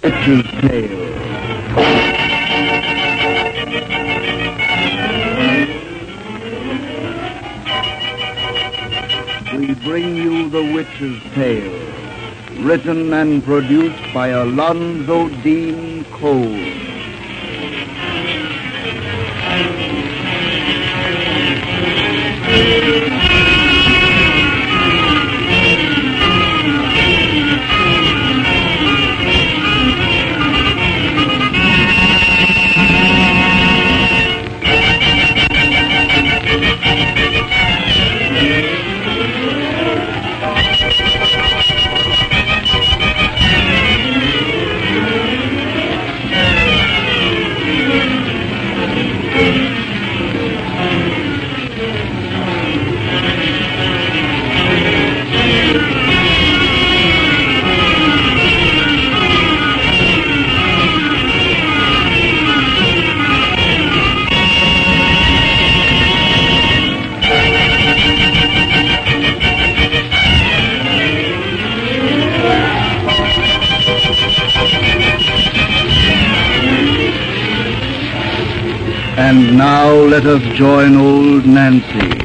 Witch's Tale. We bring you The Witch's Tale, written and produced by Alonzo Deane Cole. Let us join old Nancy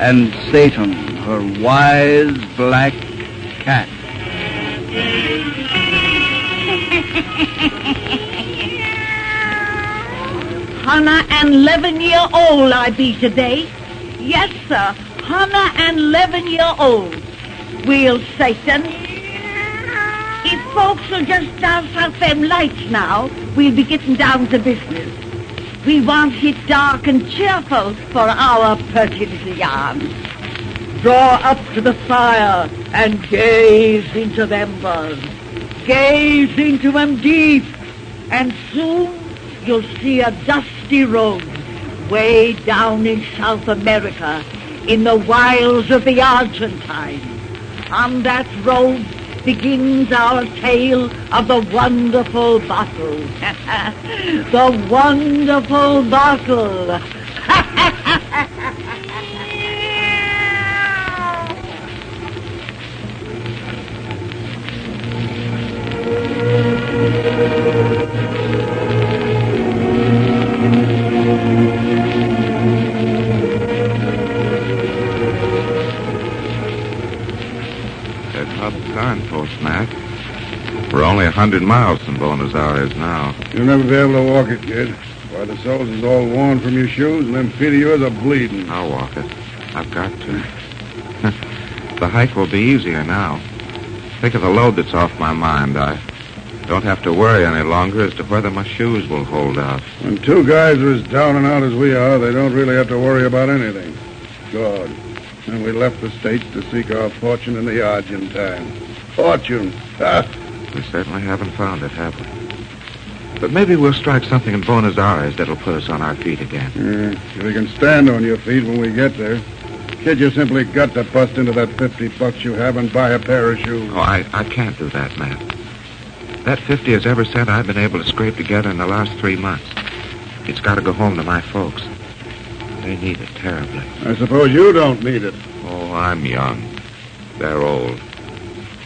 and Satan, her wise black cat. Hannah and 11 year old I be today. Yes, sir. Hannah and 11 year old. We'll Satan. If folks will just dance out them lights now, we'll be getting down to business. We want it dark and cheerful for our pretty little yarn. Draw up to the fire and gaze into them embers. Gaze into them deep, and soon you'll see a dusty road way down in South America in the wilds of the Argentine. On that road begins our tale of the wonderful bottle. the wonderful bottle. hundred miles from Buenos Aires now. You'll never be able to walk it, kid. Why, the soles is all worn from your shoes, and them feet of yours are bleeding. I'll walk it. I've got to. the hike will be easier now. Think of the load that's off my mind. I don't have to worry any longer as to whether my shoes will hold out. When two guys are as down and out as we are, they don't really have to worry about anything. God. And we left the States to seek our fortune in the Argentine. Fortune. Ah! We certainly haven't found it, have we? But maybe we'll strike something in Buenos Aires that'll put us on our feet again. Yeah, if you can stand on your feet when we get there. Kid, you simply got to bust into that 50 bucks you have and buy a pair of shoes. Oh, I, I can't do that, Matt. That 50 is every cent I've been able to scrape together in the last three months. It's got to go home to my folks. They need it terribly. I suppose you don't need it. Oh, I'm young. They're old.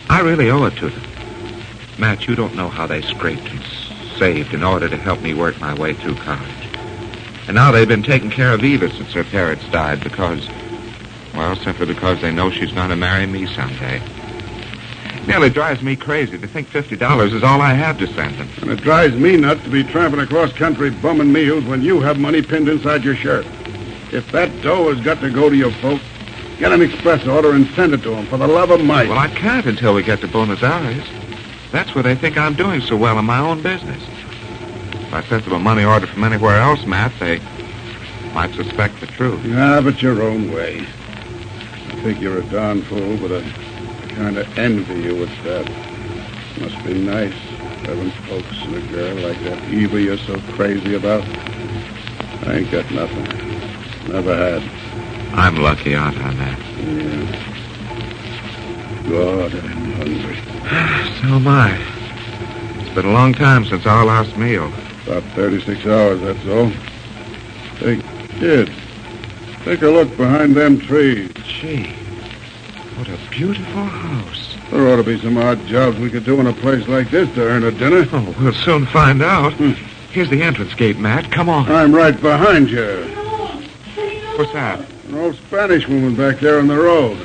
I really owe it to them. Matt, you don't know how they scraped and saved in order to help me work my way through college. And now they've been taking care of Eva since her parents died because, well, simply because they know she's going to marry me someday. It nearly drives me crazy to think $50 is all I have to send them. And it drives me nuts to be tramping across country bumming meals when you have money pinned inside your shirt. If that dough has got to go to your folks, get an express order and send it to them for the love of Mike. Well, I can't until we get to Buenos Aires. That's where they think I'm doing so well in my own business. If I sent them a money order from anywhere else, Matt, they might suspect the truth. Yeah, but your own way. I think you're a darn fool, but I kind of envy you at that. Must be nice having folks and a girl like that Eva you're so crazy about. I ain't got nothing. Never had. I'm lucky, aren't I, Matt? Yeah. God, I'm hungry. So am I. It's been a long time since our last meal. About 36 hours, that's all. Hey, kid, take a look behind them trees. Gee, what a beautiful house. There ought to be some odd jobs we could do in a place like this to earn a dinner. Oh, we'll soon find out. Hmm. Here's the entrance gate, Matt. Come on. I'm right behind you. What's that? An old Spanish woman back there on the road.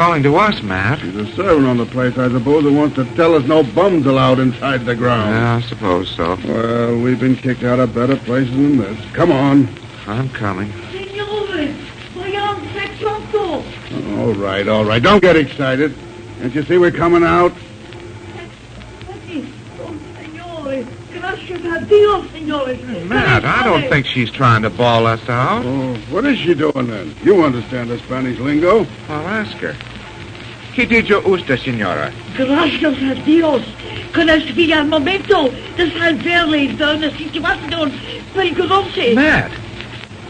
Senor, senor. It's calling to us, Matt. She's a servant on the place, I suppose, who wants to tell us no bums allowed inside the ground. Yeah, I suppose so. Well, we've been kicked out of better places than this. Come on. I'm coming. Signore, vogliamo pronto. All right, all right. Don't get excited. Can't you see we're coming out? Signore, gracias a Dio, signore. Matt, I don't think she's trying to ball us out. Oh, what is she doing then? You understand the Spanish lingo? I'll ask her. ¿Qué dijo usted, señora? Gracias a Dios que les vi al momento de salvarles de una situación peligrosa. Matt.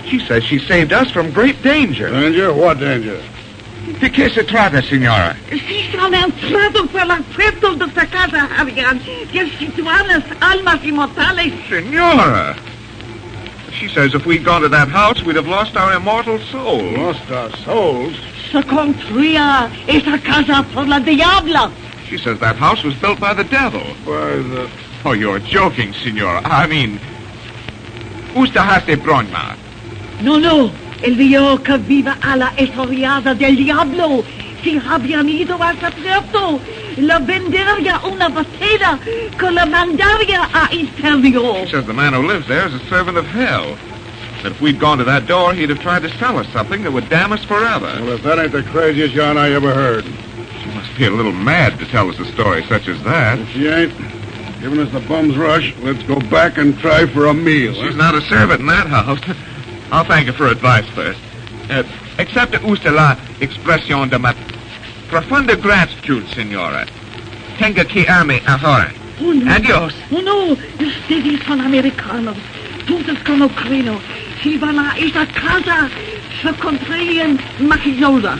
She says she saved us from great danger. Danger? What danger? ¿De qué se trata, señora? Si se han entrado por la puerta de esta casa, habían destituidas almas inmortales. Senora! She says if we'd gone to that house, we'd have lost our immortal souls. Lost our souls? Se construía esa casa por la diabla. She says that house was built by the devil. Why, the... Oh, you're joking, senora. I mean, usted hace broma. No, no, el vio que viva a la historiada del diablo. Si habían ido a ese puerto, le vendería una botella que la mandaría a infierno. She says the man who lives there is a servant of hell. That if we'd gone to that door, he'd have tried to sell us something that would damn us forever. Well, if that ain't the craziest yarn I ever heard. She must be a little mad to tell us a story such as that. If she ain't giving us the bum's rush, let's go back and try for a meal. She's not a servant in that house. I'll thank her for advice first. Uh, accepte usted la expresión de ma profunda gratitud, señora. Tenga que irme ahora. Oh, no. Adiós. Oh, no, ustedes son americanos. Todos como creo. Si van a esa casa, se contrarían maquillosa.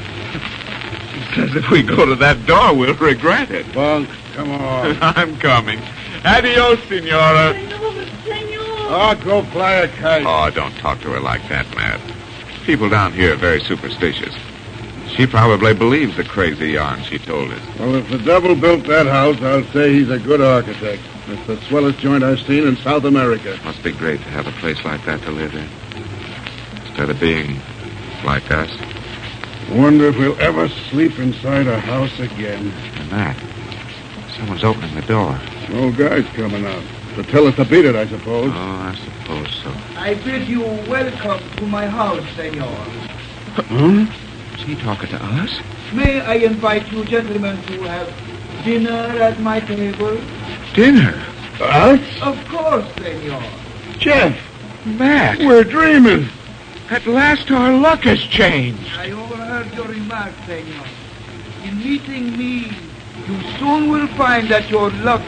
She says if we go to that door, we'll regret it. Well, come on. I'm coming. Adios, senora. Senor, senor. oh, ah, go fly a kite. Oh, don't talk to her like that, Matt. People down here are very superstitious. She probably believes the crazy yarn she told us. Well, if the devil built that house, I'll say he's a good architect. It's the swellest joint I've seen in South America. Must be great to have a place like that to live in. Instead of being like us. Wonder if we'll ever sleep inside a house again. And that. Someone's opening the door. Old guy's coming out. To tell us to beat it, I suppose. Oh, I suppose so. I bid you welcome to my house, senor. Huh? Is he talking to us? May I invite you gentlemen to have dinner at my table? Dinner? Us? Of course, senor. Jeff, Matt! we're dreaming. At last our luck has changed. I overheard your remark, senor. In meeting me, you soon will find that your luck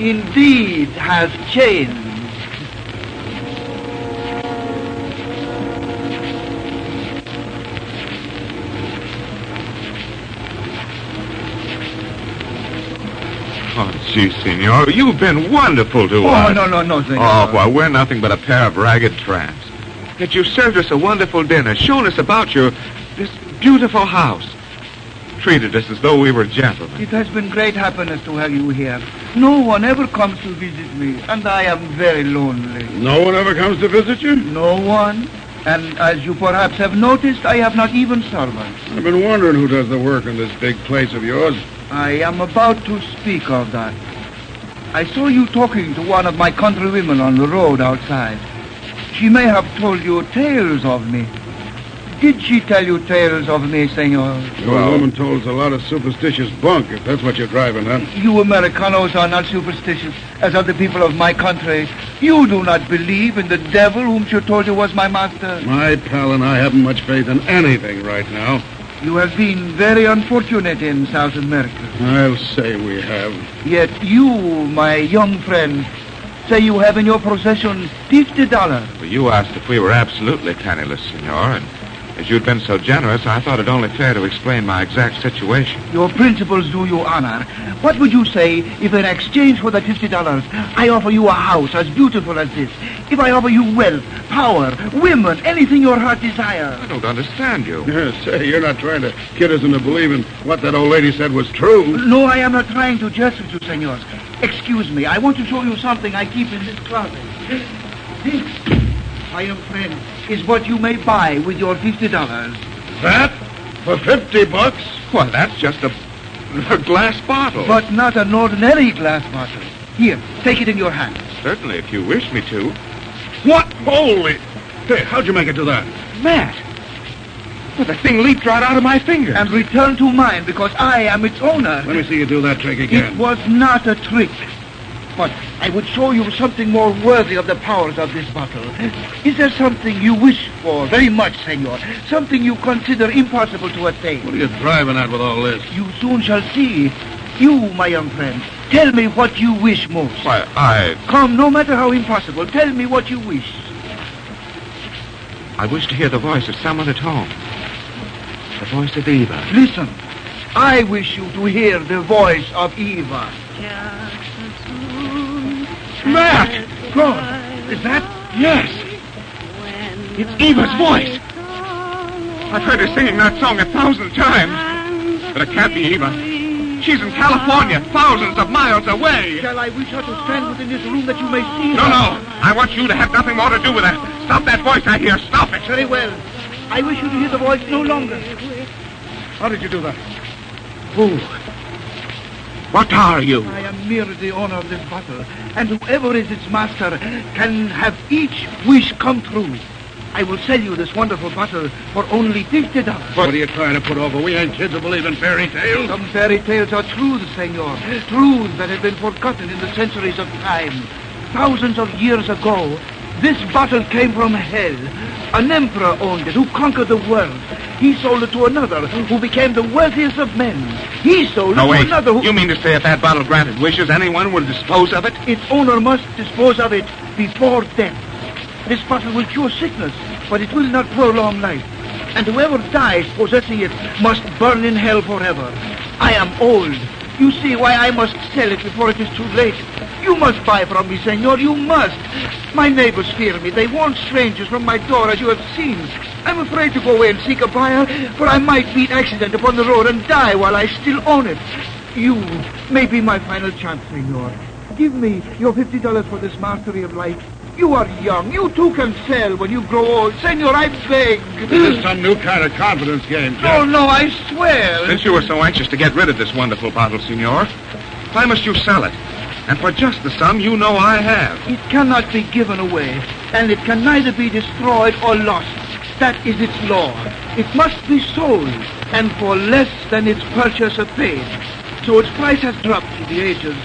indeed has changed. Oh, gee, senor, you've been wonderful to Oh, us. Oh, no, no, no, senor. Oh, well, we're nothing but a pair of ragged tramps. Yet you served us a wonderful dinner, shown us about your this beautiful house, treated us as though we were gentlemen. It has been great happiness to have you here. No one ever comes to visit me, and I am very lonely. No one ever comes to visit you? No one. And as you perhaps have noticed, I have not even servants. I've been wondering who does the work in this big place of yours. I am about to speak of that. I saw you talking to one of my countrywomen on the road outside. She may have told you tales of me. Did she tell you tales of me, senor? The old woman told us a lot of superstitious bunk, if that's what you're driving at. You Americanos are not superstitious, as are the people of my country. You do not believe in the devil whom she told you was my master. My pal and I haven't much faith in anything right now. You have been very unfortunate in South America. I'll say we have. Yet you, my young friend, say you have in your possession fifty dollars. Well, you asked if we were absolutely penniless, senor, and As you'd been so generous, I thought it only fair to explain my exact situation. Your principles do you honor. What would you say if in exchange for the fifty dollars I offer you a house as beautiful as this? If I offer you wealth, power, women, anything your heart desires? I don't understand you. Yeah, say, you're not trying to kid us into believing what that old lady said was true. No, I am not trying to jest with you, senor. Excuse me. I want to show you something I keep in this closet. This, my young friend, is what you may buy with your fifty dollars. That? For 50 bucks? Well, that's just a, a glass bottle. But not an ordinary glass bottle. Here, take it in your hand. Certainly, if you wish me to. What? Holy... Hey, how'd you make it to that? Matt! Well, the thing leaped right out of my fingers. And returned to mine because I am its owner. Let me see you do that trick again. It was not a trick. But I would show you something more worthy of the powers of this bottle. Is there something you wish for very much, senor? Something you consider impossible to attain? What are you driving at with all this? You soon shall see. You, my young friend, tell me what you wish most. Why, I... Come, no matter how impossible, tell me what you wish. I wish to hear the voice of someone at home. The voice of Eva. Listen, I wish you to hear the voice of Eva. Matt! God, is that? Yes! It's Eva's voice! I've heard her singing that song a thousand times. But it can't be Eva. She's in California, thousands of miles away. Shall I wish her to stand within this room that you may see her? No, no. I want you to have nothing more to do with her. Stop that voice I hear. Stop it. Very well. I wish you to hear the voice no longer. How did you do that? Who? What are you? I am merely the owner of this bottle, and whoever is its master can have each wish come true. I will sell you this wonderful bottle for only fifty dollars. What are you trying to put over? We ain't kids who believe in fairy tales. Some fairy tales are truths, senor. Truths that have been forgotten in the centuries of time. Thousands of years ago, this bottle came from hell. An emperor owned it who conquered the world. He sold it to another who became the wealthiest of men. He sold No, it wait. to another who... You mean to say if that bottle granted wishes, anyone would dispose of it? Its owner must dispose of it before death. This bottle will cure sickness, but it will not prolong life. And whoever dies possessing it must burn in hell forever. I am old. You see why I must sell it before it is too late. You must buy from me, senor. You must. My neighbors fear me. They warn strangers from my door, as you have seen. I'm afraid to go away and seek a buyer, for I might meet accident upon the road and die while I still own it. You may be my final chance, senor. Give me your fifty dollars for this mastery of life. You are young. You too can sell when you grow old. Senor, I beg. This is some new kind of confidence game, Oh, no, I swear. Since you were so anxious to get rid of this wonderful bottle, senor, why must you sell it? And for just the sum you know I have. It cannot be given away, and it can neither be destroyed or lost. That is its law. It must be sold, and for less than its purchaser paid. So its price has dropped through the ages.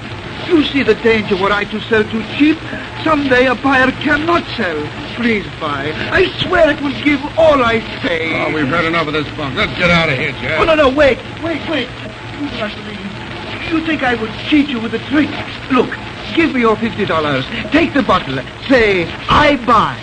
You see the danger were I to sell too cheap. Someday a buyer cannot sell. Please buy. I swear it will give all I say. Oh, we've heard enough of this bunk. Let's get out of here, Jack. Oh, no, no, wait, wait, wait. You must leave. You think I would cheat you with a trick? Look, give me your fifty dollars. Take the bottle. Say, I buy.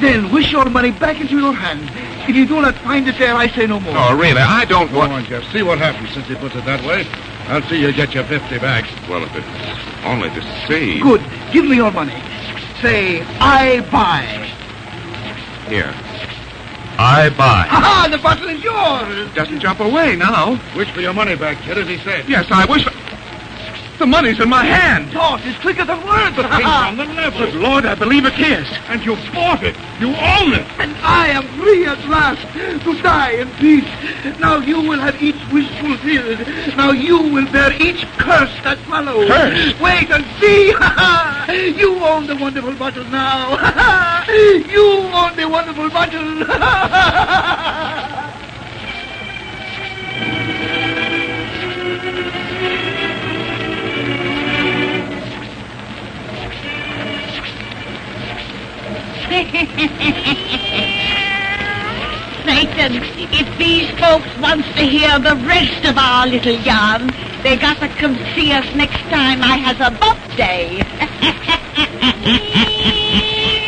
Then wish your money back into your hand. If you do not find it there, I say no more. Oh, really? I don't Go want... on, Jeff. See what happens since he puts it that way. I'll see you get your 50 back. Well, if it's only to see... Good. Give me your money. Say, I buy. Here. I buy. Ha-ha, the bottle is yours. Doesn't jump away now. Wish for your money back, kid, as he said. Yes, I wish... The money's in my hand. Thought is quicker than words. The thing's on the level. Good Lord, I believe it is. And you bought it. You own it. And I am free at last to die in peace. Now you will have each wish fulfilled. Now you will bear each curse that follows. Curse? Wait and see. you own the wonderful bottle now. you own the wonderful bottle. Satan, if these folks wants to hear the rest of our little yarn, they got to come see us next time I has a birthday.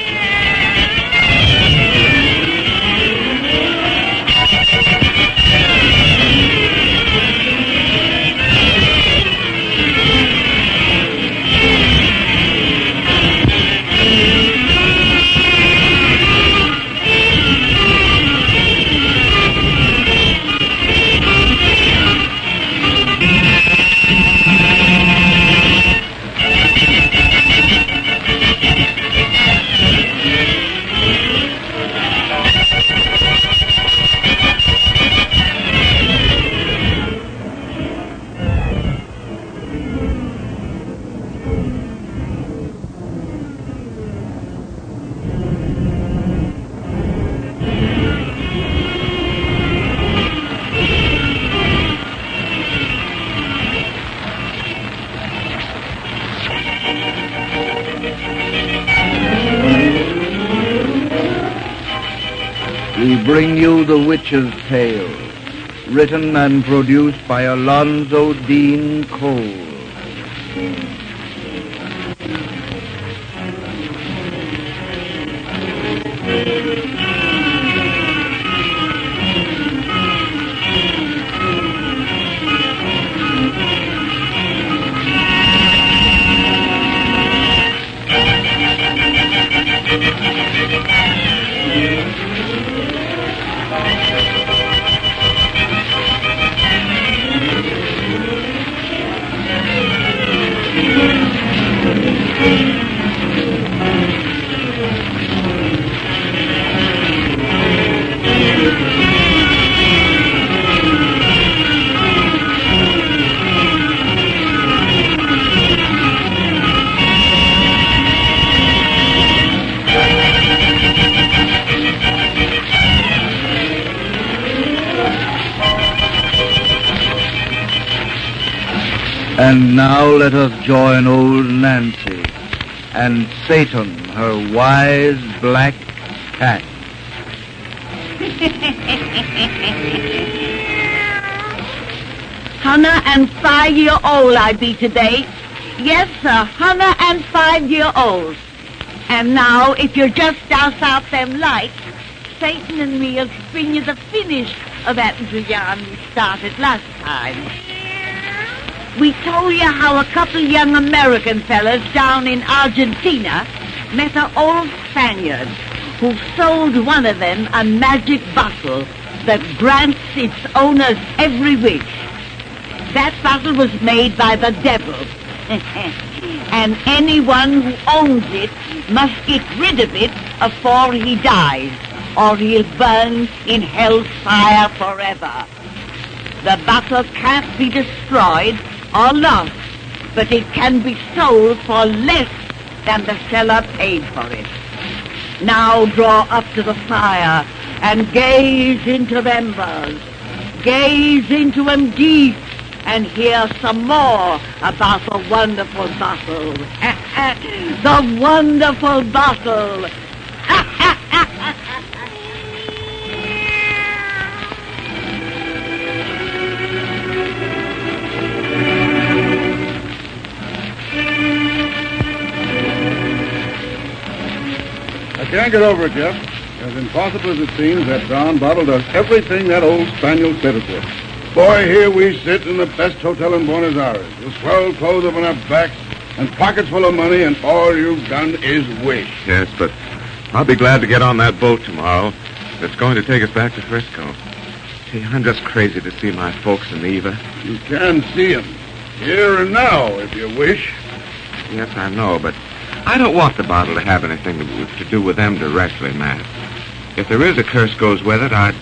bring you The Witch's Tale, written and produced by Alonzo Deane Cole. And now let us join old Nancy and Satan, her wise black cat. Hunter and five-year-old I be today. Yes, sir, Hunter and five-year-old. And now, if you just douse out them lights, Satan and me'll bring you the finish of that yarn we started last time. We told you how a couple young American fellas down in Argentina met an old Spaniard who sold one of them a magic bottle that grants its owners every wish. That bottle was made by the devil. and anyone who owns it must get rid of it afore he dies, or he'll burn in hell's fire forever. The bottle can't be destroyed or lost, but it can be sold for less than the seller paid for it. Now draw up to the fire and gaze into the embers. Gaze into them deep and hear some more about the wonderful bottle. the wonderful bottle. I can't get over it, Jeff. As impossible as it seems, that darn bottle does everything that old spaniel said it would. Boy, here we sit in the best hotel in Buenos Aires, with swell clothes up on our backs, and pockets full of money, and all you've done is wish. Yes, but I'll be glad to get on that boat tomorrow. It's going to take us back to Frisco. See, I'm just crazy to see my folks in Eva. You can see 'em here and now, if you wish. Yes, I know, but I don't want the bottle to have anything to, do with them directly, Matt. If there is a curse goes with it, I,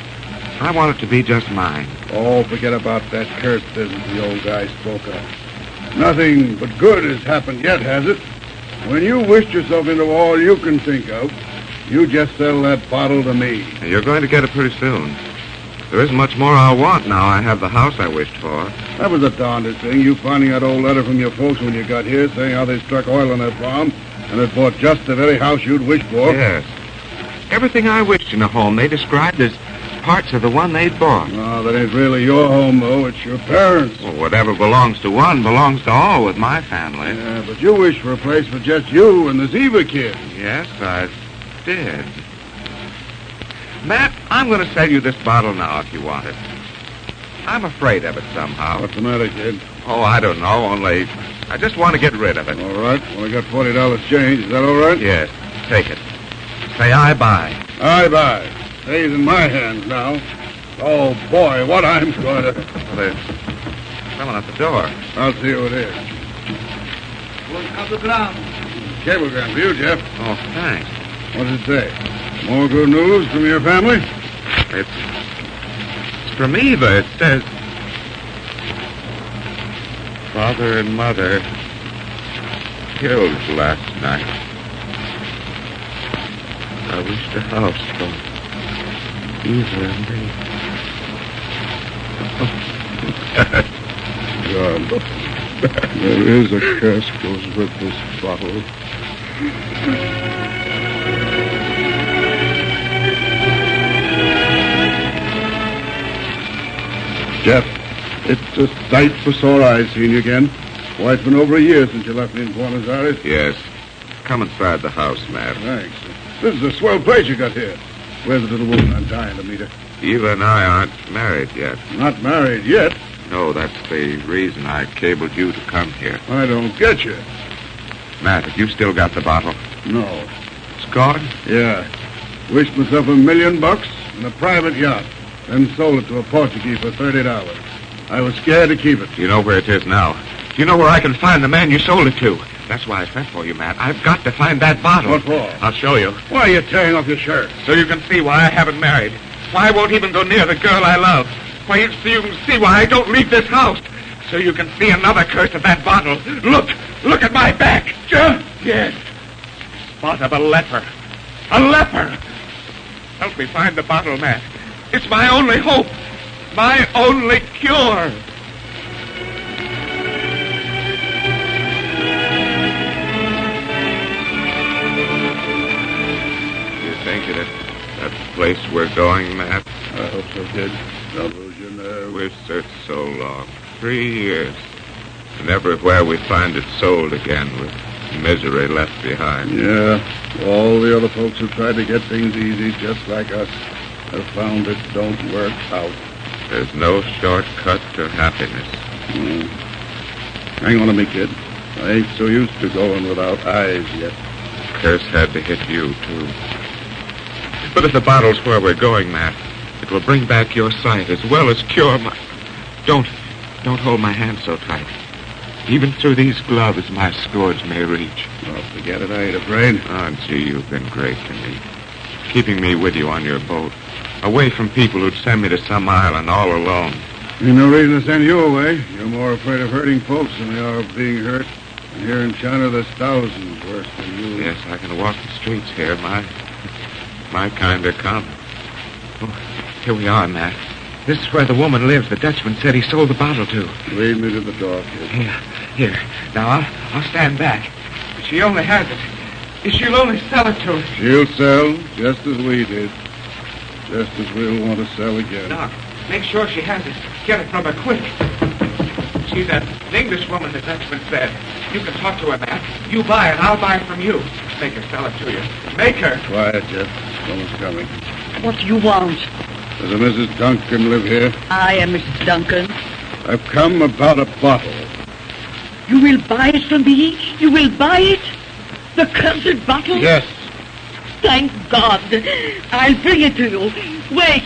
I want it to be just mine. Oh, forget about that curse business the old guy spoke of. Nothing but good has happened yet, has it? When you wished yourself into all you can think of, you just sell that bottle to me. And You're going to get it pretty soon. There isn't much more I'll want now I have the house I wished for. That was the darndest thing, you finding that old letter from your folks when you got here saying how they struck oil on that farm and had bought just the very house you'd wished for. Yes. Everything I wished in a home they described as parts of the one they'd bought. No, that ain't really your home, though. It's your parents. Well, whatever belongs to one belongs to all with my family. Yeah, but you wish for a place for just you and the Ziva kid. Yes, I did. Matt, I'm going to sell you this bottle now if you want it. I'm afraid of it somehow. What's the matter, kid? Oh, I don't know, only I just want to get rid of it. All right. Well, I got forty dollars change. Is that all right? Yes, take it. Say I buy. Aye, bye. Stays in my hands now. Oh boy, what I'm going to. Well, there's someone at the door. I'll see who it is. Cablegram for you, Jeff. Oh, thanks. What does it say? More good news from your family? It's, it's from Eva. It says, Father and Mother killed last night. I wish the house for Eva and me. God. there is a curse goes with this bottle. Jeff, it's a sight for sore eyes seeing you again. Why, it's been over a year since you left me in Buenos Aires. Yes. Come inside the house, Matt. Thanks. This is a swell place you got here. Where's the little woman? I'm dying to meet her. Eva and I aren't married yet. Not married yet. No, that's the reason I cabled you to come here. I don't get you. Matt, have you still got the bottle? No. It's gone? Yeah. Wished myself a million bucks and a private yacht. Then sold it to a Portuguese for thirty dollars. I was scared to keep it. You know where it is now? Do you know where I can find the man you sold it to? That's why I sent for you, Matt. I've got to find that bottle. What for? I'll show you. Why are you tearing off your shirt? So you can see why I haven't married. Why I won't even go near the girl I love. Why you, so you can see why I don't leave this house. So you can see another curse of that bottle. Look, look at my back. Just yes. Spot of a leper. A leper. Help me find the bottle, Matt. It's my only hope. My only cure. You think that that place we're going, Matt? I hope so, kid. Don't lose your nerve. We've searched so long. Three years. And everywhere we find it sold again with misery left behind. Yeah. All the other folks who tried to get things easy, just like us, have found it don't work out. There's no shortcut to happiness. Hmm. Hang on to me, kid. I ain't so used to going without eyes yet. Curse had to hit you, too. But if the bottle's where we're going, Matt, it will bring back your sight as well as cure my... Don't, don't hold my hand so tight. Even through these gloves, my scourge may reach. Oh, forget it. I ain't afraid. Oh, gee, you've been great to me. Keeping me with you on your boat. Away from people who'd send me to some island all alone. Ain't no reason to send you away. You're more afraid of hurting folks than they are of being hurt. And here in China, there's thousands worse than you. Yes, I can walk the streets here. My, my kind are common. Oh, here we are, Matt. This is where the woman lives. The Dutchman said he sold the bottle to. Lead me to the door, kid. Here, here. Now I'll, I'll stand back. But she only has it. She'll only sell it to us. She'll sell just as we did. Just as we'll want to sell again. Doc, make sure she has it. Get it from her quick. She's an English woman, the Dutchman said. You can talk to her, Matt. You buy it, I'll buy it from you. Make her sell it to you. Make her. Quiet, Jeff. Someone's coming. What do you want? Does a Mrs. Duncan live here? I am Mrs. Duncan. I've come about a bottle. You will buy it from me? You will buy it? The cursed bottle? Yes. Thank God. I'll bring it to you. Wait.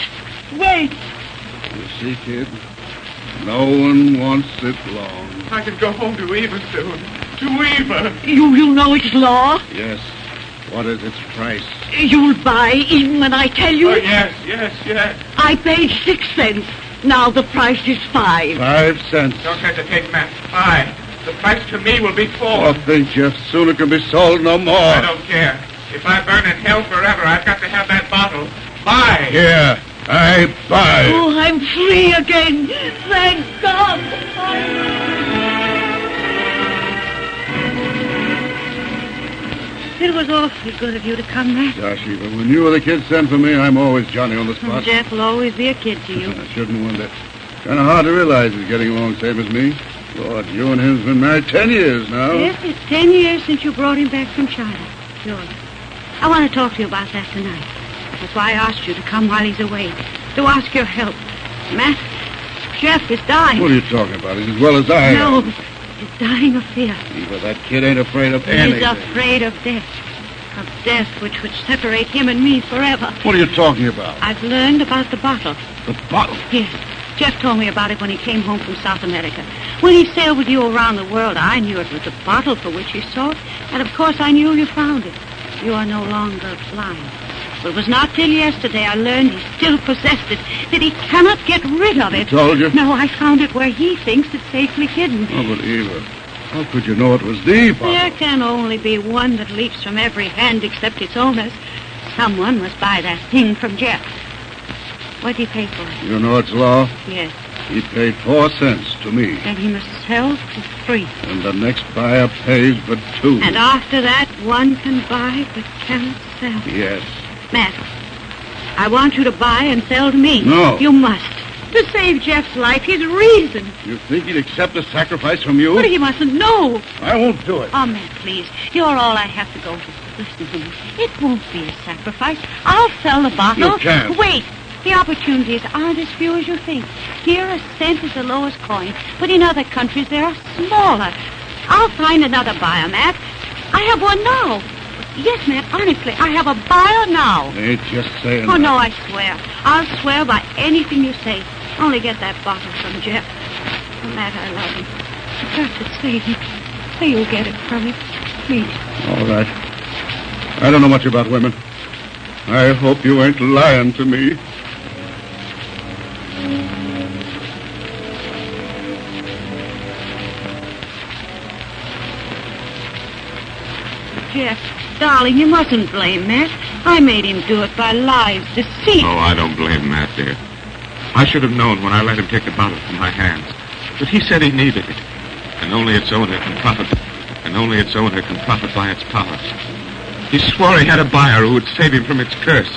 Wait. You see, kid? No one wants it long. I can go home to Eva soon. To Eva. You, you know it's law. Yes. What is its price? You'll buy even when I tell you. Oh, yes, yes, yes. I paid six cents. Now the price is five. Five cents. Don't hesitate, Matt. Five. The price to me will be four. Oh, think, Jeff. Soon it can be sold no more. I don't care. If I burn in hell forever, I've got to have that bottle. Bye. Here, I buy. Oh, I'm free again. Thank God. It was awfully good of you to come, Matt. Gosh, Eva, when you or the kids send for me, I'm always Johnny on the spot. Jeff will always be a kid to you. I shouldn't wonder. Kind of hard to realize he's getting along same as me. Lord, you and him's been married ten years now. Yes, it's ten years since you brought him back from China. George, I want to talk to you about that tonight. That's why I asked you to come while he's away. To ask your help. Matt, Jeff is dying. What are you talking about? He's as well as I no, am. he's dying of fear. Eva, that kid ain't afraid of anything. He's afraid of death. Of death which would separate him and me forever. What are you talking about? I've learned about the bottle. The bottle. Yes. Jeff told me about it when he came home from South America. When he sailed with you around the world, I knew it was the bottle for which he sought. And of course, I knew you found it. You are no longer blind. It was not till yesterday I learned he still possessed it, that he cannot get rid of it. I told you? No, I found it where he thinks it's safely hidden. Oh, but Eva, how could you know it was the bottle? There can only be one that leaps from every hand except its owner's. Someone must buy that thing from Jeff. What did he pay for it? You know it's law. Yes. He paid four cents to me. Then he must sell for three. And the next buyer pays but two. And after that, one can buy but cannot sell. Yes. Matt, I want you to buy and sell to me. No. You must. To save Jeff's life, his reason. You think he'd accept a sacrifice from you? But he mustn't know. I won't do it. Oh, Matt, please. You're all I have to go to. Listen to me. It won't be a sacrifice. I'll sell the bottle. You can't. Wait. The opportunities aren't as few as you think. Here, a cent is the lowest coin, but in other countries, they are smaller. I'll find another buyer, Matt. I have one now. Yes, Matt, honestly, I have a buyer now. Ain't just saying. Oh, that. no, I swear. I'll swear by anything you say. Only get that bottle from Jeff. Oh, Matt, I love him. You've got to save him. Say you'll get it from him. Please. All right. I don't know much about women. I hope you ain't lying to me. Jeff, darling, you mustn't blame Matt. I made him do it by lies, deceit. Oh, I don't blame Matt, dear. I should have known when I let him take the bottle from my hands. But he said he needed it. And only its owner can profit. And only its owner can profit by its powers. He swore he had a buyer who would save him from its curse.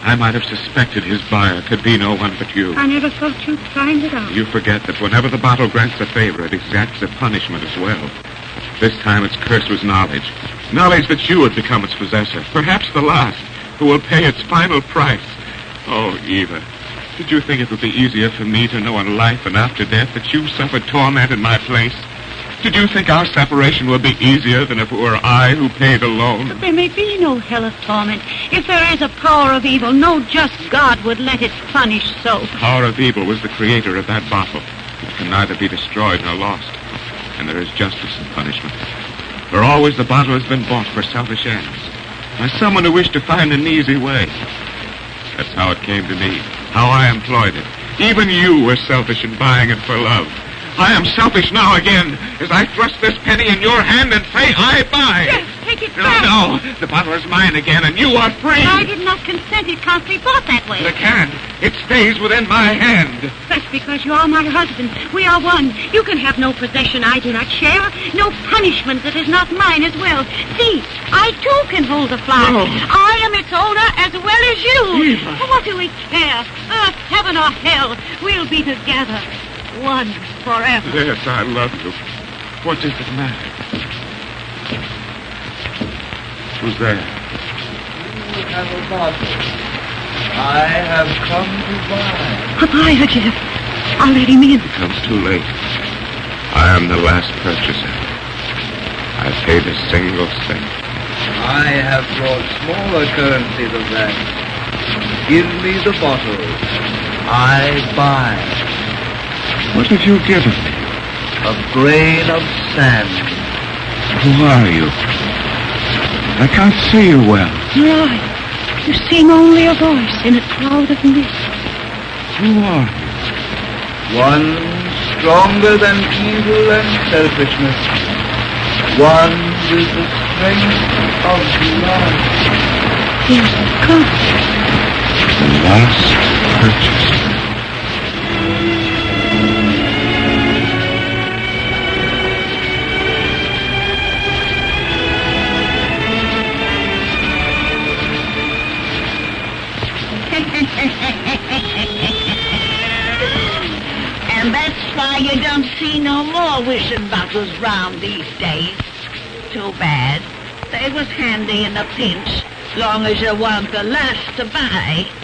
I might have suspected his buyer could be no one but you. I never thought you'd find it out. You forget that whenever the bottle grants a favor, it exacts a punishment as well. This time its curse was knowledge. Knowledge that you would become its possessor. Perhaps the last, who will pay its final price. Oh, Eva, did you think it would be easier for me to know in life and after death that you suffered torment in my place? Did you think our separation would be easier than if it were I who paid alone? But there may be no hell of torment. If there is a power of evil, no just God would let it punish so. The power of evil was the creator of that bottle. It can neither be destroyed nor lost. And there is justice in punishment. For always the bottle has been bought for selfish ends. By someone who wished to find an easy way. That's how it came to me. How I employed it. Even you were selfish in buying it for love. I am selfish now again as I thrust this penny in your hand and say I buy. Jeff, take it No, back. no. The bottle is mine again and you are free. I did not consent. It can't be bought that way. But it can. It stays within my hand. That's because you are my husband. We are one. You can have no possession I do not share, no punishment that is not mine as well. See, I too can hold the flower. No. I am its owner as well as you. Eva. What do we care? Earth, heaven, or hell, we'll be together. One forever. Yes, I love you. What does it matter? Who's there? You have a bottle. I have come to buy. A buyer, Jeff. I'll let him in. It comes too late. I am the last purchaser. I paid a single cent. I have brought smaller currency than that. Give me the bottle. I buy. What have you given me? A grain of sand. Who are you? I can't see you well. Nor I. You seem only a voice in a cloud of mist. Who are you? One stronger than evil and selfishness. One with the strength of love. Yes, come. The last purchaser. Why you don't see no more wishing bottles round these days. Too bad. They was handy in a pinch, long as you want the last to buy.